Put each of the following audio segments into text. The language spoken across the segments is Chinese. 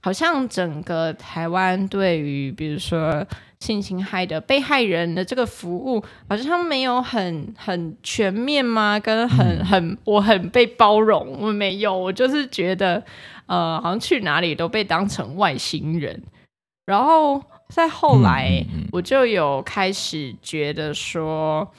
好像整个台湾对于比如说性侵害的被害人的这个服务，好像没有很很全面吗？跟很很我很被包容，我没有，我就是觉得呃，好像去哪里都被当成外星人。然后再后来，我就有开始觉得说。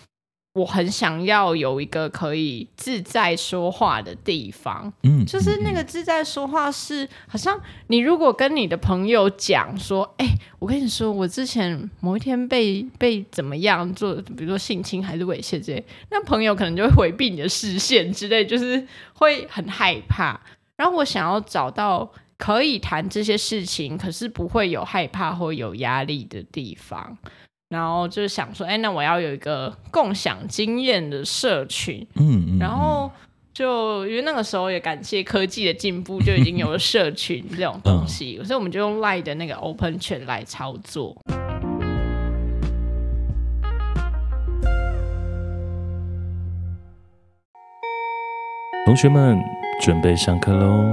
我很想要有一个可以自在说话的地方，嗯，就是那个自在说话是，好像你如果跟你的朋友讲说，哎，我跟你说，我之前某一天被被怎么样做，比如说性侵还是猥亵之类，那朋友可能就会回避你的视线之类，就是会很害怕。然后我想要找到可以谈这些事情，可是不会有害怕或有压力的地方。然后就是想说，哎，那我要有一个共享经验的社群，嗯，嗯，然后就因为那个时候也感谢科技的进步，就已经有了社群这种东西，嗯、所以我们就用 Line 的那个 Open Chat 来操作。同学们准备上课喽，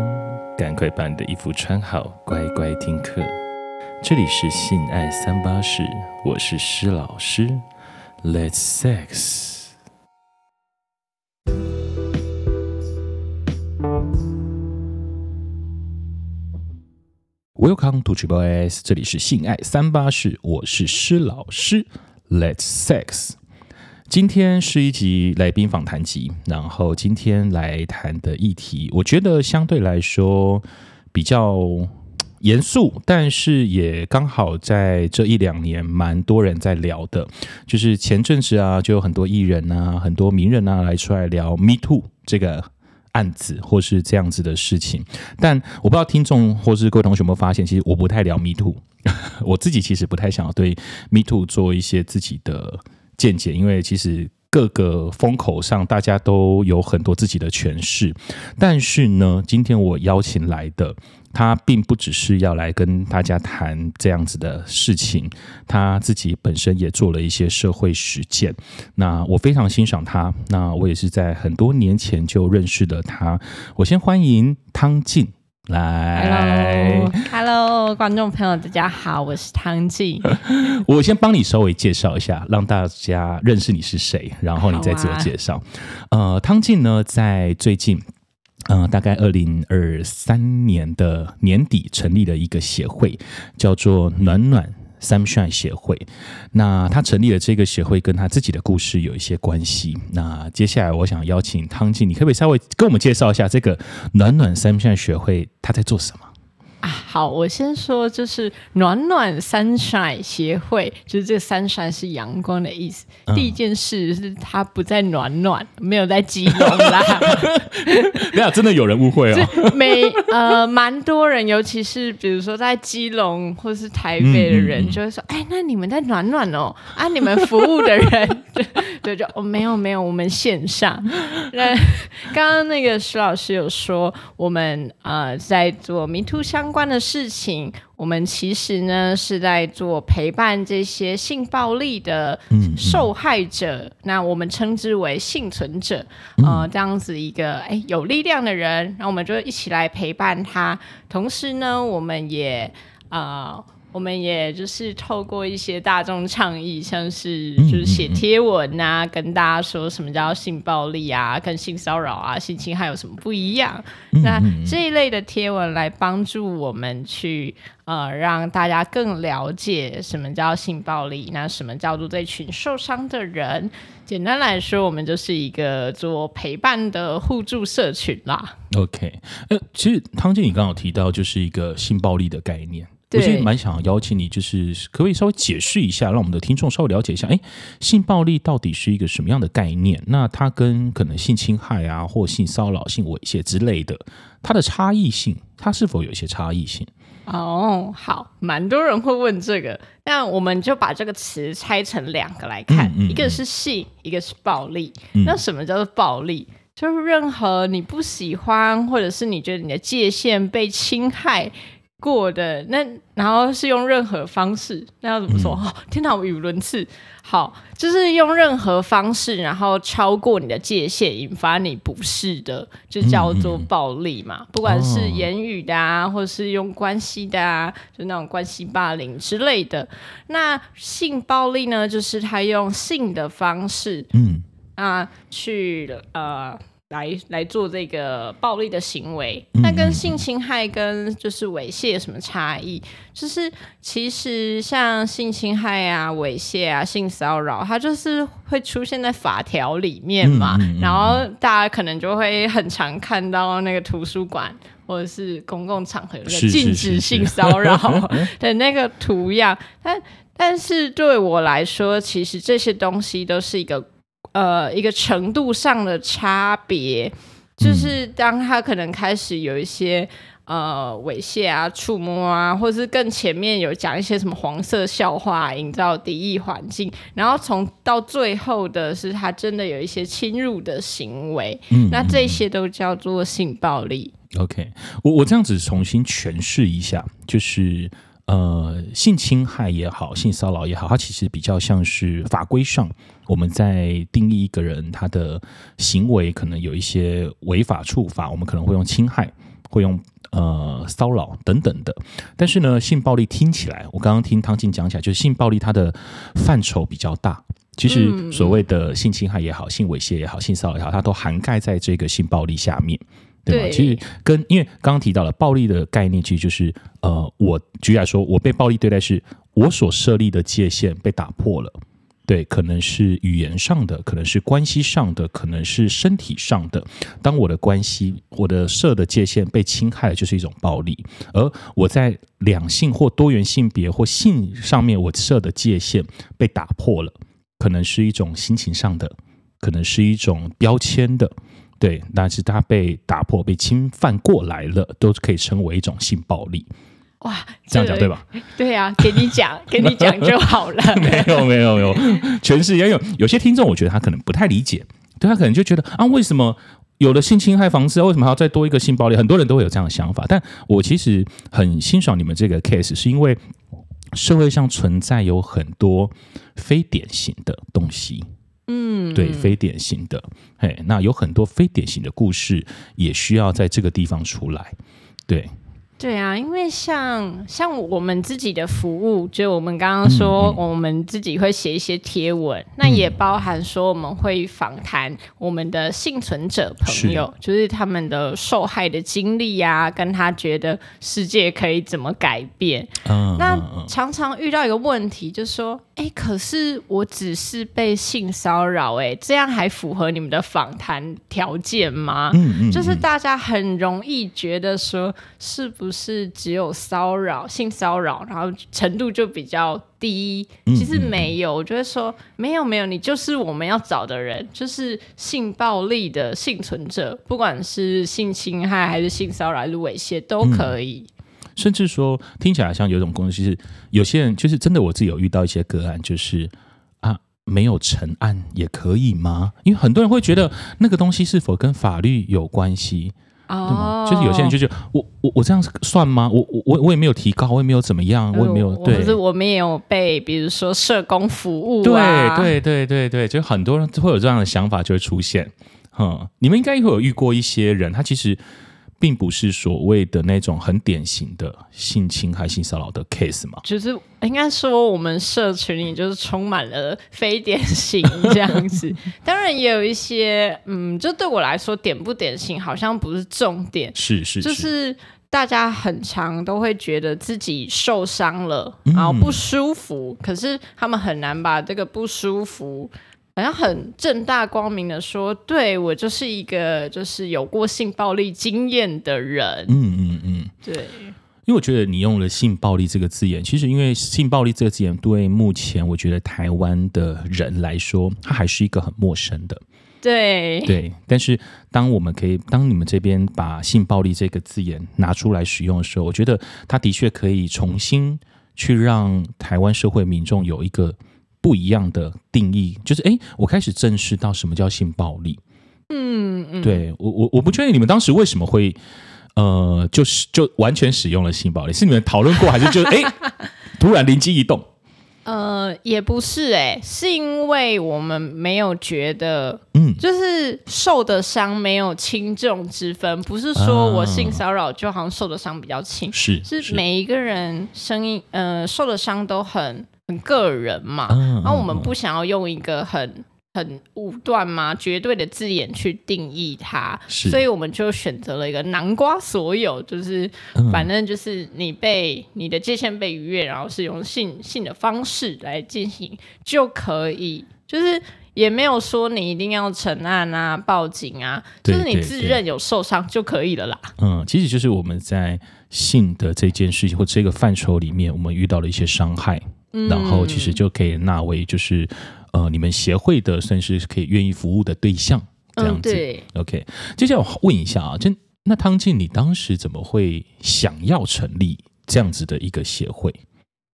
赶快把你的衣服穿好，乖乖听课。这里是性爱三八室，我是施老师，Let's sex。Welcome to Triple S，这里是性爱三八室，我是施老师，Let's sex。今天是一集来宾访谈集，然后今天来谈的议题，我觉得相对来说比较。严肃，但是也刚好在这一两年，蛮多人在聊的，就是前阵子啊，就有很多艺人啊、很多名人啊来出来聊 “Me Too” 这个案子，或是这样子的事情。但我不知道听众或是各位同学有没有发现，其实我不太聊 “Me Too”，我自己其实不太想要对 “Me Too” 做一些自己的见解，因为其实各个风口上大家都有很多自己的诠释。但是呢，今天我邀请来的。他并不只是要来跟大家谈这样子的事情，他自己本身也做了一些社会实践。那我非常欣赏他，那我也是在很多年前就认识了他。我先欢迎汤静来，Hello，Hello，观众朋友，大家好，我是汤静。我先帮你稍微介绍一下，让大家认识你是谁，然后你再自我介绍。啊、呃，汤静呢，在最近。嗯、呃，大概二零二三年的年底成立了一个协会，叫做暖暖 Sunshine 协会。那他成立了这个协会，跟他自己的故事有一些关系。那接下来我想邀请汤静，你可不可以稍微跟我们介绍一下这个暖暖 Sunshine 协会，他在做什么？啊，好，我先说，就是暖暖 Sunshine 协会，就是这个 Sunshine 是阳光的意思。嗯、第一件事是它不在暖暖，没有在基隆啦。没有，真的有人误会哦。每，呃，蛮多人，尤其是比如说在基隆或是台北的人，嗯嗯嗯就会说：“哎，那你们在暖暖哦？啊，你们服务的人，对对，就哦，没有没有，我们线上。那刚刚那个徐老师有说，我们呃在做 Me Too 相。相关的事情，我们其实呢是在做陪伴这些性暴力的受害者，嗯嗯、那我们称之为幸存者，呃，这样子一个哎有力量的人，那我们就一起来陪伴他。同时呢，我们也呃。我们也就是透过一些大众倡议，像是就是写贴文啊，跟大家说什么叫性暴力啊，跟性骚扰啊、性侵害有什么不一样？那这一类的贴文来帮助我们去呃让大家更了解什么叫性暴力，那什么叫做这群受伤的人？简单来说，我们就是一个做陪伴的互助社群啦。OK，呃，其实汤静你刚刚有提到就是一个性暴力的概念。我其实蛮想邀请你，就是可不可以稍微解释一下，让我们的听众稍微了解一下，哎，性暴力到底是一个什么样的概念？那它跟可能性侵害啊，或性骚扰、性猥亵之类的，它的差异性，它是否有一些差异性？哦，好，蛮多人会问这个，那我们就把这个词拆成两个来看，嗯嗯嗯、一个是性，一个是暴力。嗯、那什么叫做暴力？就是任何你不喜欢，或者是你觉得你的界限被侵害。过的那，然后是用任何方式，那要怎么说？嗯、哦，天哪，我语无伦次。好，就是用任何方式，然后超过你的界限，引发你不适的，就叫做暴力嘛。嗯、不管是言语的啊，哦、或是用关系的啊，就那种关系霸凌之类的。那性暴力呢，就是他用性的方式，嗯啊，去呃。来来做这个暴力的行为，那跟性侵害跟就是猥亵有什么差异？就是其实像性侵害啊、猥亵啊、性骚扰，它就是会出现在法条里面嘛。嗯嗯嗯、然后大家可能就会很常看到那个图书馆或者是公共场合有个禁止性骚扰 的那个图样。但但是对我来说，其实这些东西都是一个。呃，一个程度上的差别，就是当他可能开始有一些呃猥亵啊、触摸啊，或者是更前面有讲一些什么黄色笑话，营造敌意环境，然后从到最后的是他真的有一些侵入的行为，嗯，那这些都叫做性暴力。OK，我我这样子重新诠释一下，就是。呃，性侵害也好，性骚扰也好，它其实比较像是法规上我们在定义一个人他的行为，可能有一些违法处罚，我们可能会用侵害，会用呃骚扰等等的。但是呢，性暴力听起来，我刚刚听汤静讲起来，就是性暴力它的范畴比较大。其实所谓的性侵害也好，性猥亵也好，性骚扰也好，它都涵盖在这个性暴力下面。对吧？其实跟因为刚刚提到了暴力的概念，其实就是呃，我举例来说，我被暴力对待是我所设立的界限被打破了，对，可能是语言上的，可能是关系上的，可能是身体上的。当我的关系，我的设的界限被侵害了，就是一种暴力。而我在两性或多元性别或性上面，我设的界限被打破了，可能是一种心情上的，可能是一种标签的。对，但是他被打破、被侵犯过来了，都可以称为一种性暴力。哇，这样讲对吧？对啊，给你讲，给你讲就好了。没有，没有，没有，全是也有。有些听众，我觉得他可能不太理解，对他可能就觉得啊，为什么有了性侵害防治，为什么还要再多一个性暴力？很多人都会有这样的想法。但我其实很欣赏你们这个 case，是因为社会上存在有很多非典型的东西。嗯，对，非典型的，嘿，那有很多非典型的故事，也需要在这个地方出来，对。对啊，因为像像我们自己的服务，就我们刚刚说，我们自己会写一些贴文，那也包含说我们会访谈我们的幸存者朋友，是。就是他们的受害的经历呀、啊，跟他觉得世界可以怎么改变。嗯、那常常遇到一个问题，就是说，哎，可是我只是被性骚扰，哎，这样还符合你们的访谈条件吗？嗯嗯，就是大家很容易觉得说，是不是？只有骚扰、性骚扰，然后程度就比较低。其实没有，我觉得说没有没有，你就是我们要找的人，就是性暴力的幸存者，不管是性侵害还是性骚扰还是猥亵都可以。嗯、甚至说听起来像有一种公司，是有些人就是真的，我自己有遇到一些个案，就是啊，没有成案也可以吗？因为很多人会觉得那个东西是否跟法律有关系？哦，就是有些人就觉得我我我这样算吗？我我我也没有提高，我也没有怎么样，我也没有对，可是我们也有被比如说社工服务啊，对对对对对，就很多人会有这样的想法就会出现。嗯，你们应该会有遇过一些人，他其实。并不是所谓的那种很典型的性侵害、性骚扰的 case 嘛？就是应该说，我们社群里就是充满了非典型这样子。当然也有一些，嗯，就对我来说，典不典型好像不是重点。是是是，就是大家很常都会觉得自己受伤了，然后不舒服，嗯、可是他们很难把这个不舒服。好像很正大光明的说，对，我就是一个就是有过性暴力经验的人。嗯嗯嗯，对。因为我觉得你用了“性暴力”这个字眼，其实因为“性暴力”这个字眼对目前我觉得台湾的人来说，它还是一个很陌生的。对对。但是当我们可以，当你们这边把“性暴力”这个字眼拿出来使用的时候，我觉得它的确可以重新去让台湾社会民众有一个。不一样的定义，就是哎，我开始正视到什么叫性暴力。嗯嗯，对我我我不确定你们当时为什么会呃，就是就完全使用了性暴力？是你们讨论过，还是就哎 突然灵机一动？呃，也不是哎、欸，是因为我们没有觉得，嗯，就是受的伤没有轻重之分，不是说我性骚扰就好像受的伤比较轻，是、啊、是每一个人声音呃受的伤都很很个人嘛，然后我们不想要用一个很。很武断吗？绝对的字眼去定义它，所以我们就选择了一个南瓜所有，就是、嗯、反正就是你被你的界限被逾越，然后是用性性的方式来进行就可以，就是也没有说你一定要承案啊、报警啊，就是你自认有受伤就可以了啦。嗯，其实就是我们在性的这件事情或这个范畴里面，我们遇到了一些伤害，嗯、然后其实就可以纳为就是。呃，你们协会的算是可以愿意服务的对象，这样子。嗯、对，OK。接下来我问一下啊，就那汤静，你当时怎么会想要成立这样子的一个协会？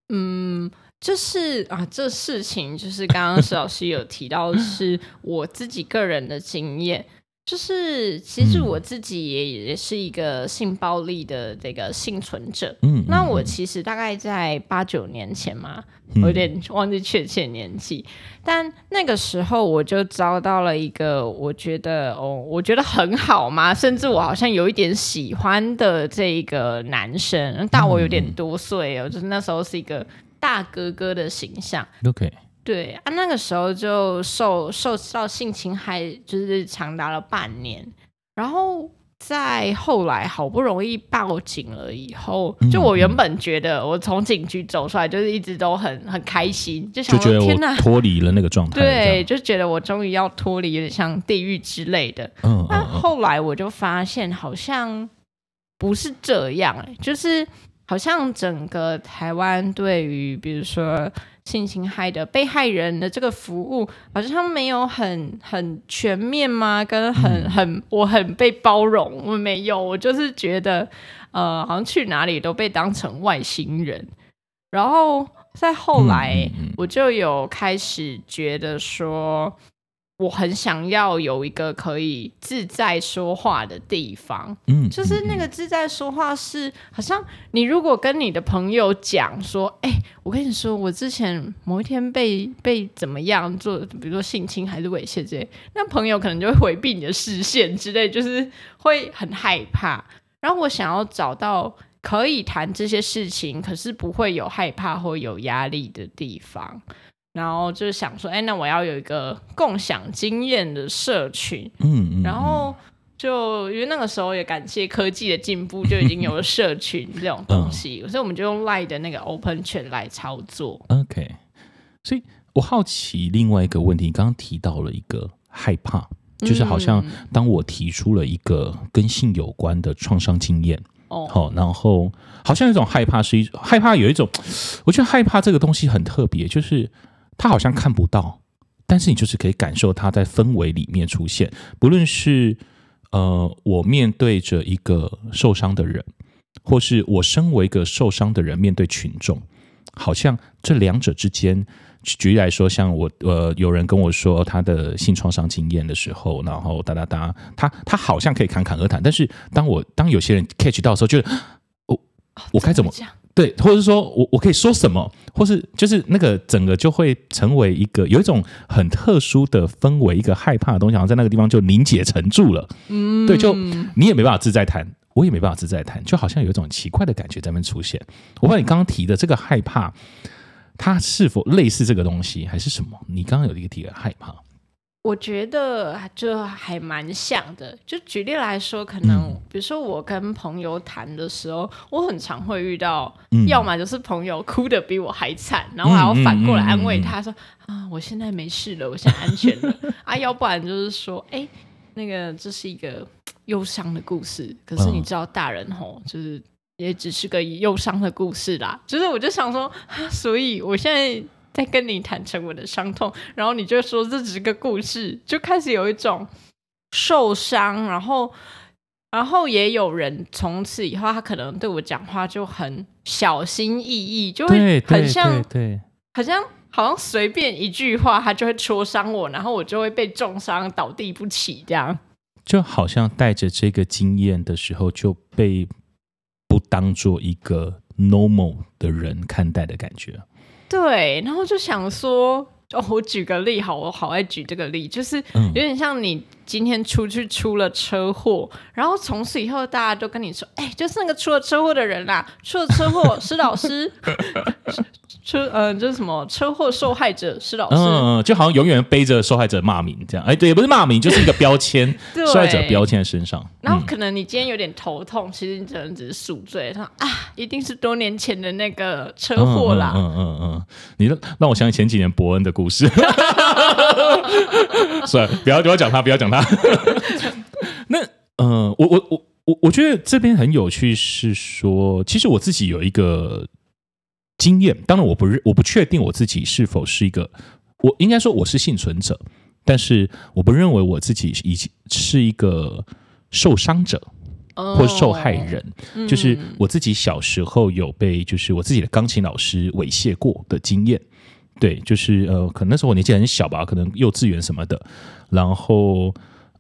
嗯，就是啊，这事情就是刚刚石老师有提到，是我自己个人的经验。就是，其实我自己也也是一个性暴力的这个幸存者。嗯，那我其实大概在八九年前嘛，我有点忘记确切年纪，嗯，但那个时候我就遭到了一个我觉得哦，我觉得很好嘛，甚至我好像有一点喜欢的这个男生，大我有点多岁哦，就是那时候是一个大哥哥的形象。OK。对啊，那个时候就受受到性侵害，就是长达了半年。然后在后来好不容易报警了以后，就我原本觉得我从警局走出来，就是一直都很很开心，就想说天哪，脱离了那个状态。对，就觉得我终于要脱离，有点像地狱之类的。嗯，但后来我就发现好像不是这样，就是好像整个台湾对于比如说。性侵害的被害人的这个服务好像没有很很全面吗？跟很很我很被包容，我没有，我就是觉得呃，好像去哪里都被当成外星人。然后再后来，我就有开始觉得说。我很想要有一个可以自在说话的地方，嗯，就是那个自在说话是，好像你如果跟你的朋友讲说，哎、欸，我跟你说，我之前某一天被被怎么样做，比如说性侵还是猥亵之类，那朋友可能就会回避你的视线之类，就是会很害怕。然后我想要找到可以谈这些事情，可是不会有害怕或有压力的地方。然后就是想说，哎，那我要有一个共享经验的社群，嗯，嗯，然后就因为那个时候也感谢科技的进步，就已经有了社群这种东西，嗯，所以我们就用 Line 的那个 Open Chat 来操作。OK，所以我好奇另外一个问题，你刚刚提到了一个害怕，就是好像当我提出了一个跟性有关的创伤经验，哦，好，然后好像有一种害怕是一害怕，有一种，我觉得害怕这个东西很特别，就是。他好像看不到，但是你就是可以感受他在氛围里面出现。不论是呃，我面对着一个受伤的人，或是我身为一个受伤的人面对群众，好像这两者之间，举例来说，像我呃，有人跟我说他的性创伤经验的时候，然后哒哒哒，他他好像可以侃侃而谈，但是当我当有些人 catch 到的时候，就是我我该怎么？对，或者是说我我可以说什么，或是就是那个整个就会成为一个有一种很特殊的氛围，一个害怕的东西，好像在那个地方就凝结成住了。嗯，对，就你也没办法自在谈，我也没办法自在谈，就好像有一种奇怪的感觉在那边出现。我不知道你刚刚提的这个害怕，它是否类似这个东西，还是什么？你刚刚有一个提的害怕。我觉得就还蛮像的。就举例来说，可能比如说我跟朋友谈的时候，我很常会遇到，要么就是朋友哭得比我还惨，然后还要反过来安慰他说：“啊，我现在没事了，我现在安全了。”啊，要不然就是说：“哎，那个这是一个忧伤的故事。”可是你知道，大人吼，就是也只是个忧伤的故事啦。就是我就想说，所以我现在。在跟你坦诚我的伤痛，然后你就说这只是个故事，就开始有一种受伤，然后，然后也有人从此以后，他可能对我讲话就很小心翼翼，就会很像，对，好像好像随便一句话，他就会戳伤我，然后我就会被重伤倒地不起这样。就好像带着这个经验的时候，就被不当做一个 normal 的人看待的感觉。对，然后就想说。哦，我举个例，好，我好爱举这个例，就是有点像你今天出去出了车祸，嗯、然后从此以后大家都跟你说，哎，就是那个出了车祸的人啦，出了车祸，施老师，车，嗯、呃，就是什么车祸受害者施老师，嗯，就好像永远背着受害者骂名这样，哎，对，也不是骂名，就是一个标签，受害者标签在身上。然后可能你今天有点头痛，其实你可能只是宿醉，他说啊，一定是多年前的那个车祸啦，嗯嗯嗯，嗯，嗯，你让让我想起前几年伯恩的故事。算了，不要不要讲他，不要讲他。那呃，我我我我我觉得这边很有趣，是说，其实我自己有一个经验，当然我不认，我不确定我自己是否是一个，我应该说我是幸存者，但是我不认为我自己已经是一个受伤者或受害人。Oh, 就是我自己小时候有被，就是我自己的钢琴老师猥亵过的经验。对，就是呃，可能那时候我年纪很小吧，可能幼稚园什么的，然后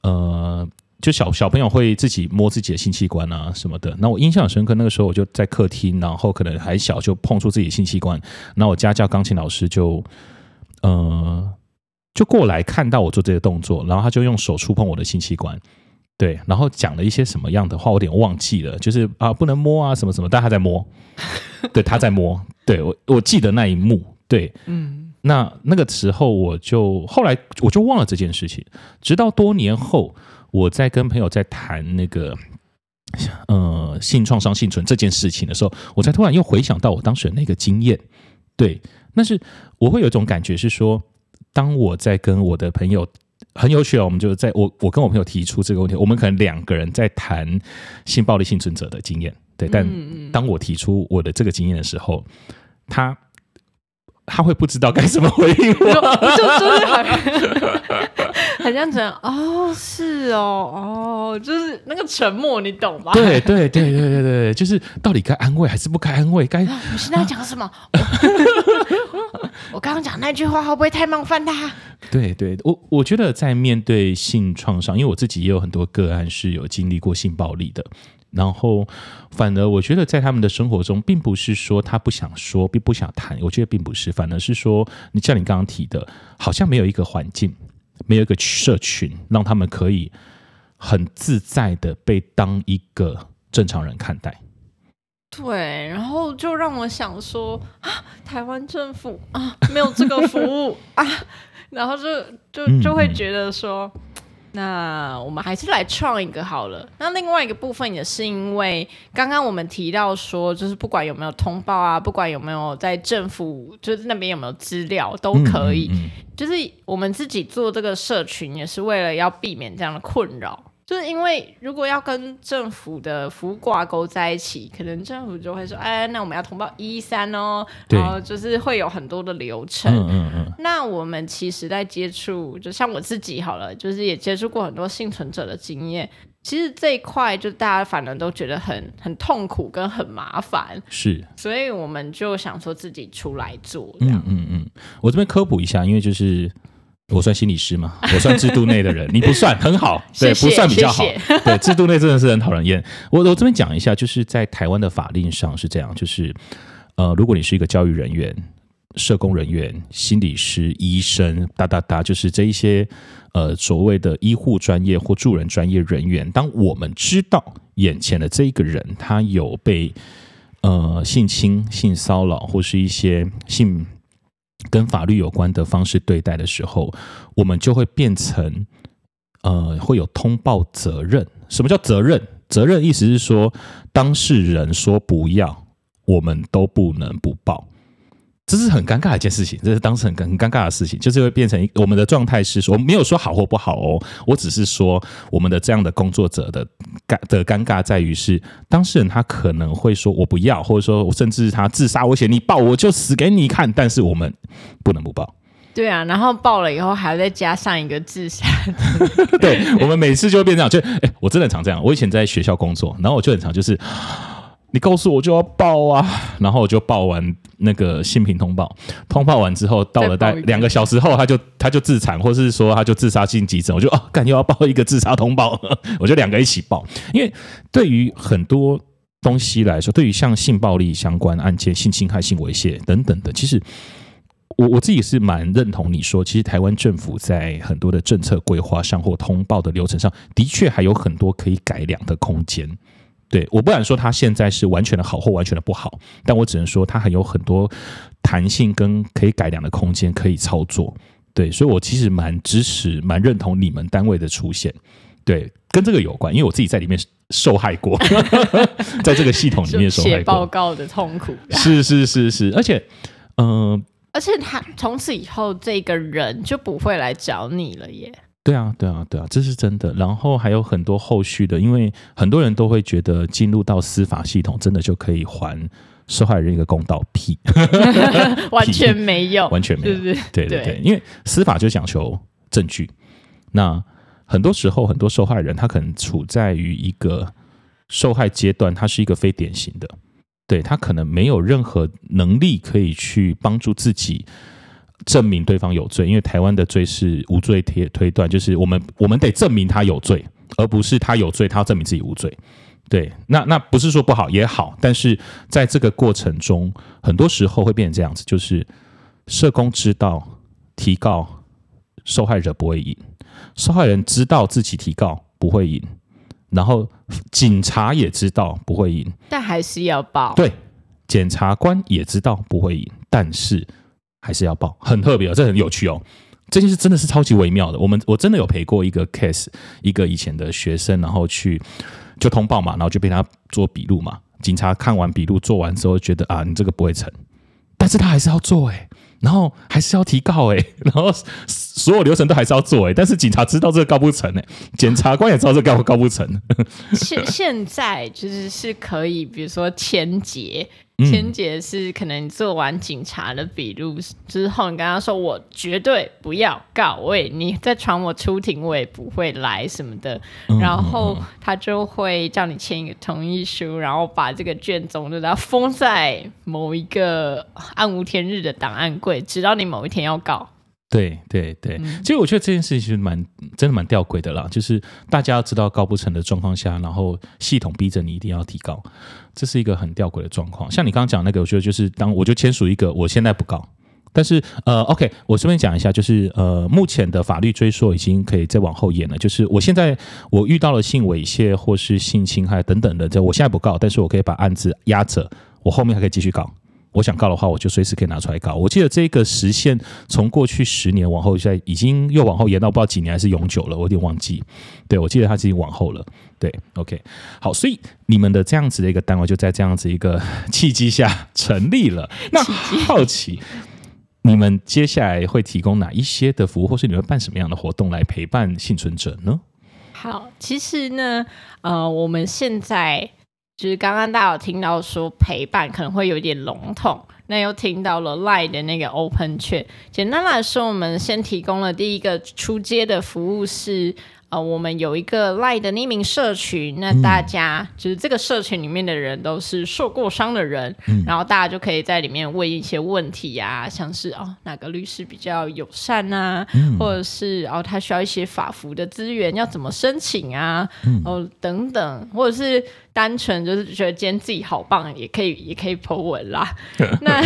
呃，就小小朋友会自己摸自己的性器官啊什么的。那我印象很深刻，那个时候我就在客厅，然后可能还小，就碰触自己的性器官。那我家教钢琴老师就呃就过来看到我做这个动作，然后他就用手触碰我的性器官，对，然后讲了一些什么样的话，我有点忘记了，就是啊不能摸啊什么什么，但他在摸，对，他在摸，对，我我记得那一幕。对，嗯，那那个时候我就后来我就忘了这件事情，直到多年后我在跟朋友在谈那个呃性创伤幸存这件事情的时候，我才突然又回想到我当时的那个经验。对，但是我会有一种感觉是说，当我在跟我的朋友很有趣哦，我们就在我我跟我朋友提出这个问题，我们可能两个人在谈性暴力幸存者的经验，对，但当我提出我的这个经验的时候，他。他会不知道该怎么回应我，就就是很很像 这样哦，是哦，哦，就是那个沉默，你懂吗？对对对对对对，就是到底该安慰还是不该安慰？该你现在讲什么？我刚刚讲那句话会不会太冒犯他？对对，我我觉得在面对性创伤，因为我自己也有很多个案是有经历过性暴力的。然后，反而我觉得在他们的生活中，并不是说他不想说，并不想谈。我觉得并不是，反而是说，你像你刚刚提的，好像没有一个环境，没有一个社群，让他们可以很自在的被当一个正常人看待。对，然后就让我想说啊，台湾政府啊，没有这个服务啊，然后就就就会觉得说。嗯那我们还是来创一个好了。那另外一个部分也是因为刚刚我们提到说，就是不管有没有通报啊，不管有没有在政府就是那边有没有资料都可以。嗯嗯嗯。就是我们自己做这个社群，也是为了要避免这样的困扰。就是因为如果要跟政府的服务挂钩在一起，可能政府就会说：“哎，那我们要通报一一三哦。”然后就是会有很多的流程。嗯嗯嗯。那我们其实，在接触，就像我自己好了，就是也接触过很多幸存者的经验。其实这一块，就大家反而都觉得很很痛苦跟很麻烦。是。所以我们就想说自己出来做。嗯嗯嗯。我这边科普一下，因为就是。我算心理师吗？我算制度内的人，你不算很好，对，不算比较好。谢谢 对，制度内真的是很讨人厌。我我这边讲一下，就是在台湾的法令上是这样，就是呃，如果你是一个教育人员、社工人员、心理师、医生，哒哒哒，就是这一些呃所谓的医护专业或助人专业人员，当我们知道眼前的这一个人他有被呃性侵、性骚扰或是一些性。跟法律有关的方式对待的时候，我们就会变成，呃，会有通报责任。什么叫责任？责任意思是说，当事人说不要，我们都不能不报。这是很尴尬的一件事情，这是当时很很尴尬的事情，就是会变成我们的状态是说，我没有说好或不好哦，我只是说我们的这样的工作者的尴的尴尬在于是当事人他可能会说我不要，或者说甚至他自杀威胁你报我就死给你看，但是我们不能不报。对啊，然后报了以后还要再加上一个自杀。对，我们每次就会变这样，就哎，我真的很常这样。我以前在学校工作，然后我就很常就是。你告诉我就要报啊，然后我就报完那个性平通报，通报完之后到了大概两个小时后，他就他就自残，或是说他就自杀性急诊，我就哦，干又要报一个自杀通报，我就两个一起报，因为对于很多东西来说，对于像性暴力相关案件、性侵害、性猥亵等等的，其实我我自己是蛮认同你说，其实台湾政府在很多的政策规划上或通报的流程上的确还有很多可以改良的空间。对，我不敢说他现在是完全的好或完全的不好，但我只能说他还有很多弹性跟可以改良的空间可以操作。对，所以我其实蛮支持、蛮认同你们单位的出现。对，跟这个有关，因为我自己在里面受害过，在这个系统里面受害过。写报告的痛苦。是是是是，而且，嗯、呃，而且他从此以后这个人就不会来找你了耶。对啊，对啊，对啊，这是真的。然后还有很多后续的，因为很多人都会觉得进入到司法系统，真的就可以还受害人一个公道屁，完全没有，完全没有。对对对，因为司法就讲求证据。那很多时候，很多受害人他可能处在于一个受害阶段，他是一个非典型的，对，他可能没有任何能力可以去帮助自己。证明对方有罪，因为台湾的罪是无罪推推断，就是我们我们得证明他有罪，而不是他有罪，他要证明自己无罪。对，那那不是说不好也好，但是在这个过程中，很多时候会变成这样子，就是社工知道提告受害者不会赢，受害人知道自己提告不会赢，然后警察也知道不会赢，但还是要报。对，检察官也知道不会赢，但是。还是要报，很特别哦，这很有趣哦。这件事真的是超级微妙的。我们我真的有陪过一个 case，一个以前的学生，然后去就通报嘛，然后就被他做笔录嘛。警察看完笔录做完之后，觉得啊，你这个不会成，但是他还是要做哎。然后还是要提告哎，然后所有流程都还是要做哎，但是警察知道这个告不成哎，检察官也知道这个告告不成。现现在就是是可以，比如说签结，签结是可能你做完警察的笔录之后，你跟他说我绝对不要告，我也你再传我出庭，我也不会来什么的，然后他就会叫你签一个同意书，然后把这个卷宗就要封在某一个暗无天日的档案柜。直到你某一天要告，对对对，其实我觉得这件事情是蛮真的蛮吊诡的啦。就是大家要知道告不成的状况下，然后系统逼着你一定要提高，这是一个很吊诡的状况。像你刚刚讲那个，我觉得就是当我就签署一个，我现在不告，但是呃，OK，我顺便讲一下，就是呃，目前的法律追溯已经可以再往后延了。就是我现在我遇到了性猥亵或是性侵害等等的，这我现在不告，但是我可以把案子压着，我后面还可以继续告。我想告的话，我就随时可以拿出来告。我记得这个时限从过去十年往后，现在已经又往后延到不知道几年还是永久了，我有点忘记。对，我记得它已经往后了。对，OK，好，所以你们的这样子的一个单位就在这样子一个契机下成立了。那好奇，你们接下来会提供哪一些的服务，或是你们办什么样的活动来陪伴幸存者呢？好，其实呢，呃，我们现在。就是刚刚大家有听到说陪伴可能会有点笼统，那又听到了 LINE 的那个 Open 券。简单来说，我们先提供了第一个出街的服务是。呃，我们有一个 LINE 的匿名社群，那大家、嗯、就是这个社群里面的人都是受过伤的人，嗯、然后大家就可以在里面问一些问题啊，像是哦哪个律师比较友善啊，嗯、或者是哦他需要一些法服的资源要怎么申请啊，嗯、哦等等，或者是单纯就是觉得今天自己好棒，也可以也可以 po 文啦。那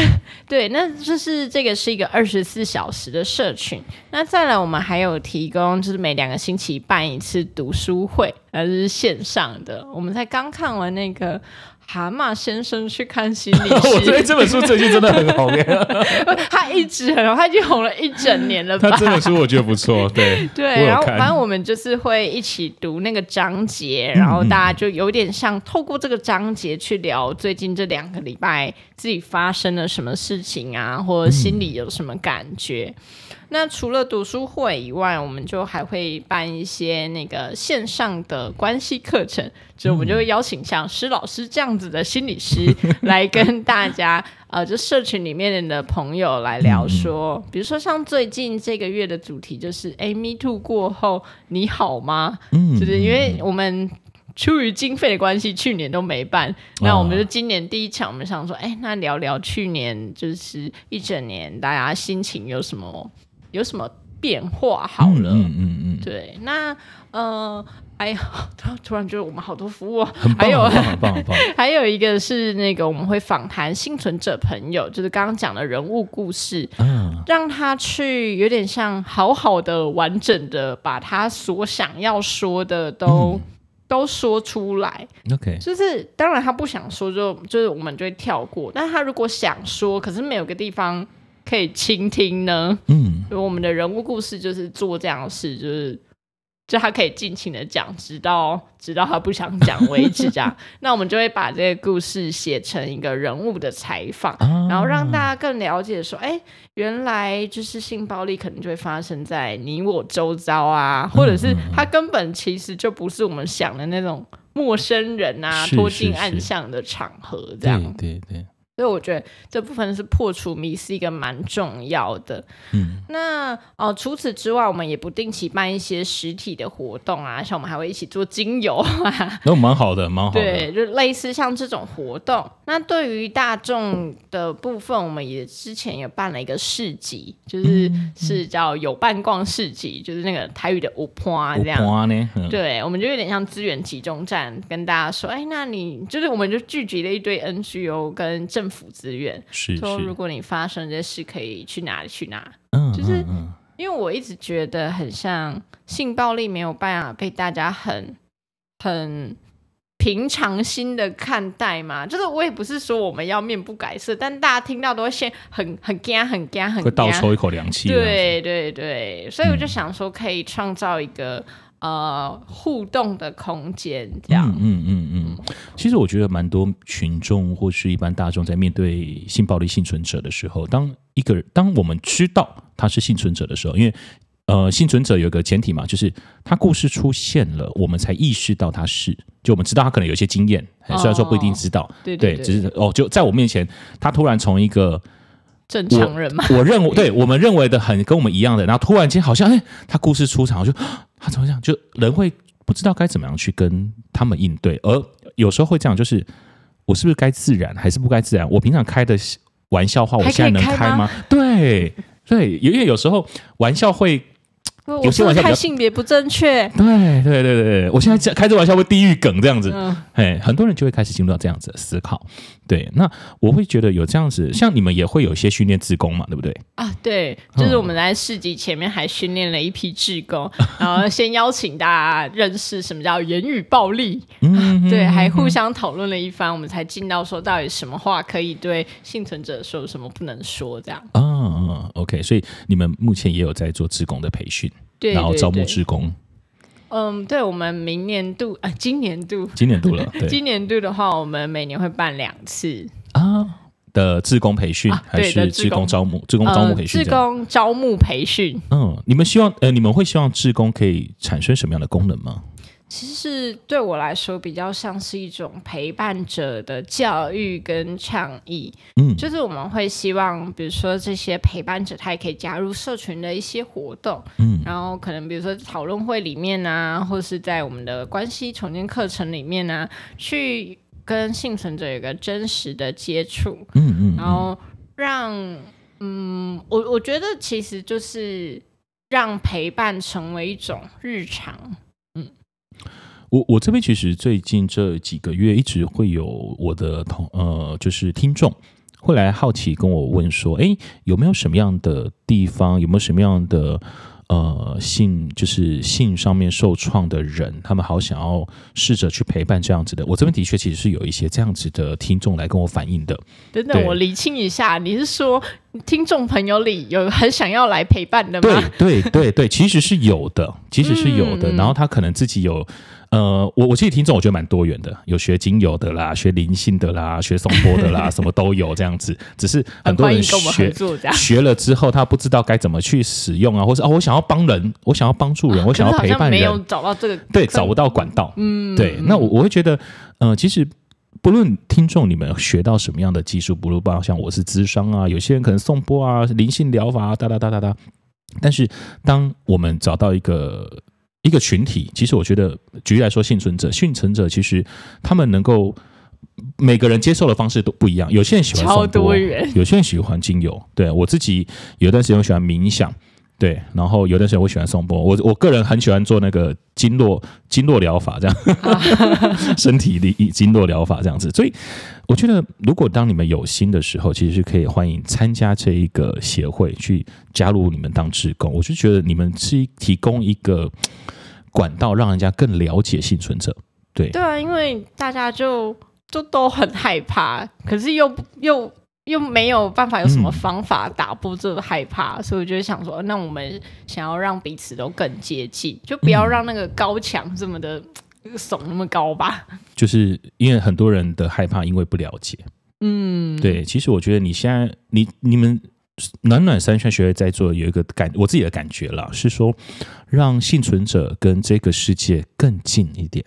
对，那就是这个是一个二十四小时的社群。那再来，我们还有提供就是每两个星期半。办一次读书会，而是线上的。我们才刚看完那个《蛤蟆先生去看心理师》，我觉得这本书最近真的很红耶。他一直很红，他已经红了一整年了吧？他这本书我觉得不错，对 对。然后反正我们就是会一起读那个章节，然后大家就有点像透过这个章节去聊最近这两个礼拜自己发生了什么事情啊，或者心里有什么感觉。那除了读书会以外，我们就还会办一些那个线上的关系课程，就我们就会邀请像施老师这样子的心理师 来跟大家，呃，就社群里面的朋友来聊说，比如说像最近这个月的主题就是，哎，Me Too 过后你好吗？就是因为我们。出于经费的关系，去年都没办。那我们就今年第一场，我们想说，哎、哦，那聊聊去年就是一整年大家心情有什么有什么变化？好了，嗯嗯嗯，嗯，对，那呃。哎呀，突 突然觉得我们好多服务，很棒，还有很棒，很棒。还有一个是那个我们会访谈幸存者朋友，就是刚刚讲的人物故事，嗯，让他去有点像好好的、完整的把他所想要说的都、嗯、都说出来。OK，就是当然他不想说就，就就是我们就会跳过。但他如果想说，可是没有个地方可以倾听呢？嗯，所以我们的人物故事就是做这样的事，就是。就他可以尽情的讲，直到直到他不想讲为止，这样。那我们就会把这个故事写成一个人物的采访，啊，然后让大家更了解说，哎，原来就是性暴力可能就会发生在你我周遭啊，或者是他根本其实就不是我们想的那种陌生人啊，拖进暗巷的场合，这样。对对对。所以我觉得这部分是破除迷思一个蛮重要的。嗯，那哦、呃，除此之外，我们也不定期办一些实体的活动啊，像我们还会一起做精油啊，都蛮好的，蛮好的。对，就类似像这种活动。那对于大众的部分，我们也之前也办了一个市集，就是、嗯、是叫有伴逛市集，就是那个台语的五坡这样。呢、嗯？对，我们就有点像资源集中站，跟大家说，哎，那你就是我们就聚集了一堆 NGO 跟政府。政府资源是，是说，如果你发生这些事，可以去哪里去哪？嗯，就是因为我一直觉得很像性暴力没有办法被大家很很平常心的看待嘛。就是我也不是说我们要面不改色，但大家听到都会先很很惊、很惊、很会倒抽一口凉气。对对对，所以我就想说，可以创造一个。呃，互动的空间这样，嗯嗯嗯嗯。其实我觉得蛮多群众或是一般大众在面对性暴力幸存者的时候，当一个当我们知道他是幸存者的时候，因为呃，幸存者有个前提嘛，就是他故事出现了，我们才意识到他是，就我们知道他可能有些经验，虽然说不一定知道，哦、对对，对，只是哦，就在我面前，他突然从一个正常人嘛，我，认为对我们认为的很跟我们一样的，然后突然间好像哎，他故事出场，我就。他怎么讲？就人会不知道该怎么样去跟他们应对，而有时候会这样，就是我是不是该自然，还是不该自然？我平常开的玩笑话，我现在能开吗？开吗？对对，因为有时候玩笑会。有些玩笑开性别不正确，对对对对，我现在开这玩笑会地狱梗这样子，哎、嗯，很多人就会开始进入到这样子的思考。对，那我会觉得有这样子，像你们也会有一些训练志工嘛，对不对？啊，对，就是我们在市集前面还训练了一批志工，嗯、然后先邀请大家认识什么叫言语暴力，嗯，对，还互相讨论了一番，我们才进到说到底什么话可以对幸存者说，什么不能说这样。嗯嗯，OK，所以你们目前也有在做志工的培训。对，然后招募志工。嗯，对，我们明年度啊，今年度，今年度了。对今年度的话，我们每年会办两次啊的志工培训，还是志工招募？志工招募培训？志工招募培训。嗯，你们希望呃，你们会希望志工可以产生什么样的功能吗？其实对我来说，比较像是一种陪伴者的教育跟倡议。嗯，就是我们会希望，比如说这些陪伴者，他也可以加入社群的一些活动。嗯，然后可能比如说讨论会里面啊，或是在我们的关系重建课程里面啊，去跟幸存者有个真实的接触。嗯嗯，然后让嗯，我我觉得其实就是让陪伴成为一种日常。我我这边其实最近这几个月一直会有我的同呃，就是听众会来好奇跟我问说，哎，有没有什么样的地方，有没有什么样的呃性，就是性上面受创的人，他们好想要试着去陪伴这样子的。我这边的确其实是有一些这样子的听众来跟我反映的。等等，我理清一下，你是说听众朋友里有很想要来陪伴的吗？对对对对，其实是有的，其实是有的。嗯、然后他可能自己有。呃，我我其实听众我觉得蛮多元的，有学精油的啦，学灵性的啦，学颂钵的啦，什么都有这样子。只是很多人学 学了之后，他不知道该怎么去使用啊，或是哦，我想要帮人，我想要帮助人，啊、我想要陪伴人，没有找到这个对，找不到管道。嗯，对。那我我会觉得，呃，其实不论听众你们学到什么样的技术，不如包括像我是咨商啊，有些人可能颂钵啊，灵性疗法啊，哒哒哒哒哒。但是当我们找到一个。一个群体，其实我觉得，举例来说，幸存者，幸存者其实他们能够每个人接受的方式都不一样。有些人喜欢超多元，有些人喜欢精油。对，我自己有段时间我喜欢冥想。对，然后有的时候我喜欢颂钵，我我个人很喜欢做那个经络经络疗法，这样 身体的经络疗法这样子。所以我觉得，如果当你们有心的时候，其实是可以欢迎参加这一个协会，去加入你们当志工。我就觉得你们是提供一个管道，让人家更了解幸存者。对对啊，因为大家就就都很害怕，可是又又。又没有办法有什么方法打破这个害怕，嗯、所以我就想说，那我们想要让彼此都更接近，就不要让那个高墙这么的耸那么高吧。就是因为很多人的害怕，因为不了解。嗯，对。其实我觉得你现在，你你们暖暖三圈学会在做有一个感，我自己的感觉啦，是说让幸存者跟这个世界更近一点，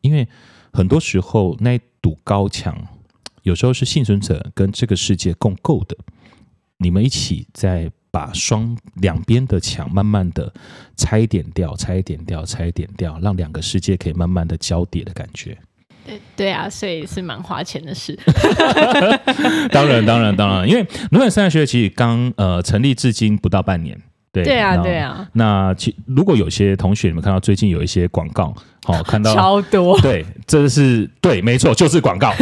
因为很多时候那堵高墙。有时候是幸存者跟这个世界共构的，你们一起在把双两边的墙慢慢的拆点掉、拆点掉、拆点掉，让两个世界可以慢慢的交叠的感觉。对对啊，所以是蛮花钱的事。当然，当然，当然，因为暖暖三学其实刚呃成立至今不到半年。对，对啊，对啊。那其如果有些同学你们看到最近有一些广告。好、哦，看到超多，对，这是对，没错，就是广告。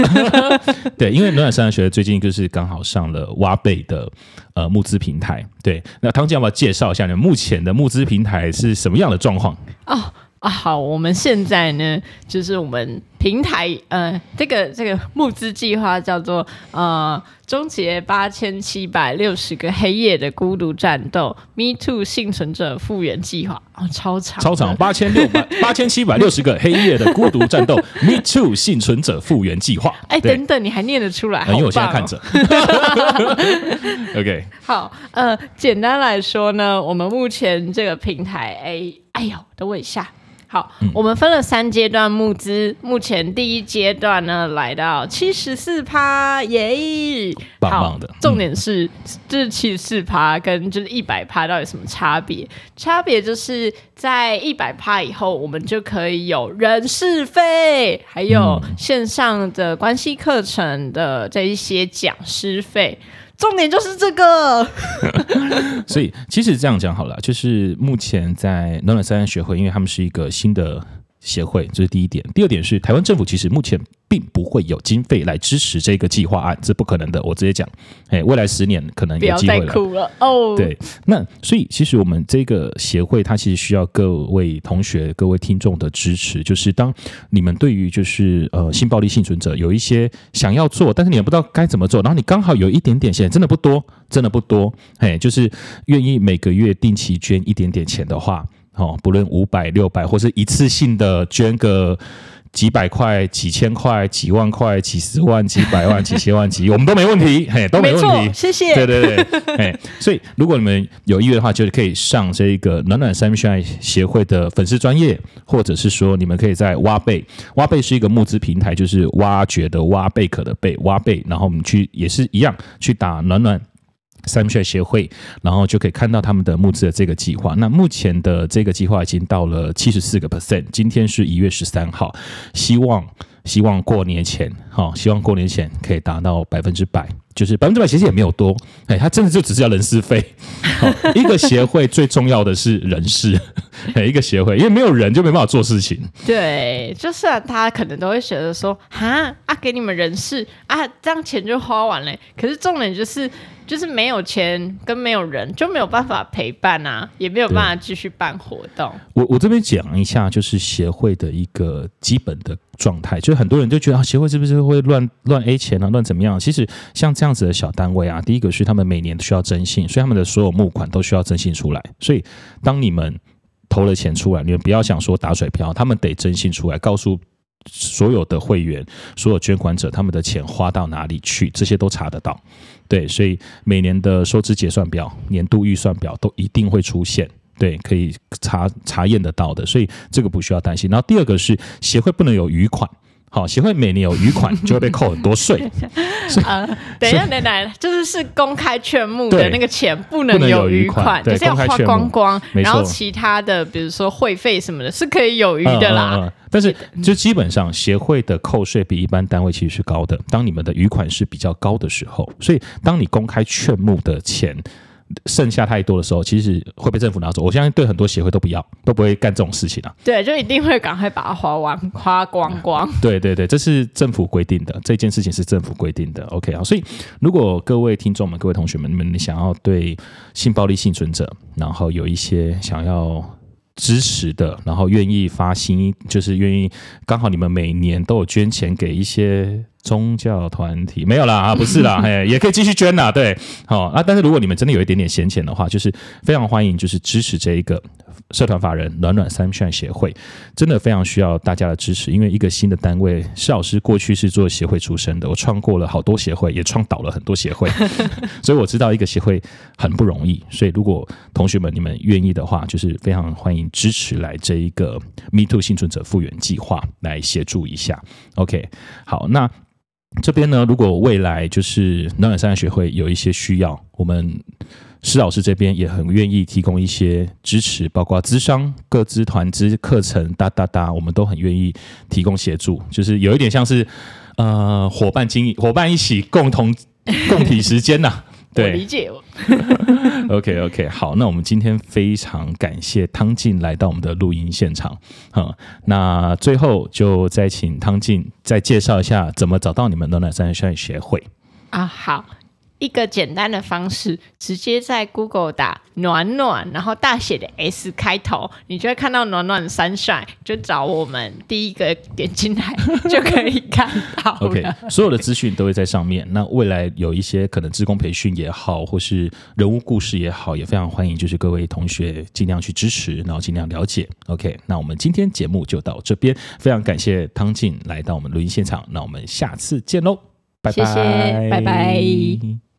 对，因为暖暖三人学最近就是刚好上了挖贝的呃募资平台。对，那汤姐要不要介绍一下你们目前的募资平台是什么样的状况？哦。啊，好，我们现在呢，就是我们平台，呃，这个这个募资计划叫做呃，终结八千七百六十个黑夜的孤独战斗，Me Too 幸存者复原计划，哦，超长，超长，八千六百 八千七百六十个黑夜的孤独战斗，Me Too 幸存者复原计划。哎，等等，你还念得出来？因为我现在看着。OK，好，呃，简单来说呢，我们目前这个平台，哎，哎呦，等我一下。好，嗯、我们分了三阶段募资，目前第一阶段呢来到七十四趴，耶，棒棒的。重点是，这七十四趴跟就是一百趴到底有什么差别？差别就是在一百趴以后，我们就可以有人事费，还有线上的关系课程的这一些讲师费。重点就是这个，所以其实这样讲好了，就是目前在暖暖三人学会，因为他们是一个新的。协会，这是第一点。第二点是，台湾政府其实目前并不会有经费来支持这个计划案，这不可能的。我直接讲，哎，未来十年可能有机会了。哦。对，那所以其实我们这个协会，它其实需要各位同学、各位听众的支持。就是当你们对于就是呃性暴力幸存者有一些想要做，但是你也不知道该怎么做，然后你刚好有一点点钱，真的不多，真的不多，哎，就是愿意每个月定期捐一点点钱的话。哦，不论五百、六百，或是一次性的捐个几百块、几千块、几万块、几十万、几百万、几千万、几亿，我们都没问题，嘿，都没问题。谢谢。对对对，哎，所以如果你们有意愿的话，就是可以上这个暖暖 Sunshine 协会的粉丝专业，或者是说你们可以在挖贝，挖贝是一个募资平台，就是挖掘的挖贝壳的贝，挖贝，然后我们去也是一样去打暖暖。三学协会，然后就可以看到他们的募资的这个计划。那目前的这个计划已经到了七十四个 percent，今天是一月十三号，希望希望过年前，哈，希望过年前可以达到百分之百。就是百分之百其实也没有多，哎，他真的就只是要人事费。一个协会最重要的是人事，一个协会因为没有人就没办法做事情。对，就是啊，他可能都会觉得说，哈啊，给你们人事啊，这样钱就花完了。可是重点就是。就是没有钱跟没有人就没有办法陪伴啊，也没有办法继续办活动。我我这边讲一下，就是协会的一个基本的状态。就是很多人就觉得啊，协会是不是会乱乱 A 钱啊，乱怎么样？其实像这样子的小单位啊，第一个是他们每年都需要征信，所以他们的所有募款都需要征信出来。所以当你们投了钱出来，你们不要想说打水漂，他们得征信出来，告诉所有的会员、所有捐款者，他们的钱花到哪里去，这些都查得到。对，所以每年的收支结算表、年度预算表都一定会出现，对，可以查查验得到的，所以这个不需要担心。然后第二个是协会不能有余款，好，协会每年有余款就会被扣很多税。呃，等一下，等等，就是是公开劝募的那个钱不能有余款，就是要花光光。然后其他的，比如说会费什么的，是可以有余的啦。嗯嗯嗯、但是就基本上协会的扣税比一般单位其实是高的。当你们的余款是比较高的时候，所以当你公开劝募的钱。剩下太多的时候，其实会被政府拿走。我相信对很多协会都不要，都不会干这种事情啊。对，就一定会赶快把它花完，花光光。对对对，这是政府规定的，这件事情是政府规定的。OK 啊，所以如果各位听众们、各位同学们，你们想要对性暴力幸存者，然后有一些想要支持的，然后愿意发心，就是愿意刚好你们每年都有捐钱给一些。宗教团体没有啦啊，不是啦，嘿，也可以继续捐啦，对，好啊。但是如果你们真的有一点点闲钱的话，就是非常欢迎，就是支持这一个社团法人暖暖 Sunshine 协会，真的非常需要大家的支持。因为一个新的单位，施老师过去是做协会出身的，我创过了好多协会，也创倒了很多协会，所以我知道一个协会很不容易。所以如果同学们你们愿意的话，就是非常欢迎支持来这一个 Me Too 幸存者复原计划来协助一下。OK，好，那。这边呢，如果未来就是暖暖三人学会有一些需要，我们施老师这边也很愿意提供一些支持，包括资商、各资团资课程，哒哒哒，我们都很愿意提供协助，就是有一点像是呃伙伴经营，伙伴一起共同共体时间呐、对，理解我。OK OK，好，那我们今天非常感谢汤静来到我们的录音现场。嗯，那最后就再请汤静再介绍一下怎么找到你们暖暖山山协会啊。好。一个简单的方式，直接在 Google 打“暖暖”，然后大写的 S 开头，你就会看到“暖暖 Sunshine”，就找我们，第一个点进来就可以看到。OK，所有的资讯都会在上面。那未来有一些可能职工培训也好，或是人物故事也好，也非常欢迎，就是各位同学尽量去支持，然后尽量了解。OK，那我们今天节目就到这边，非常感谢汤静来到我们录音现场，那我们下次见喽，拜拜，谢谢，拜拜。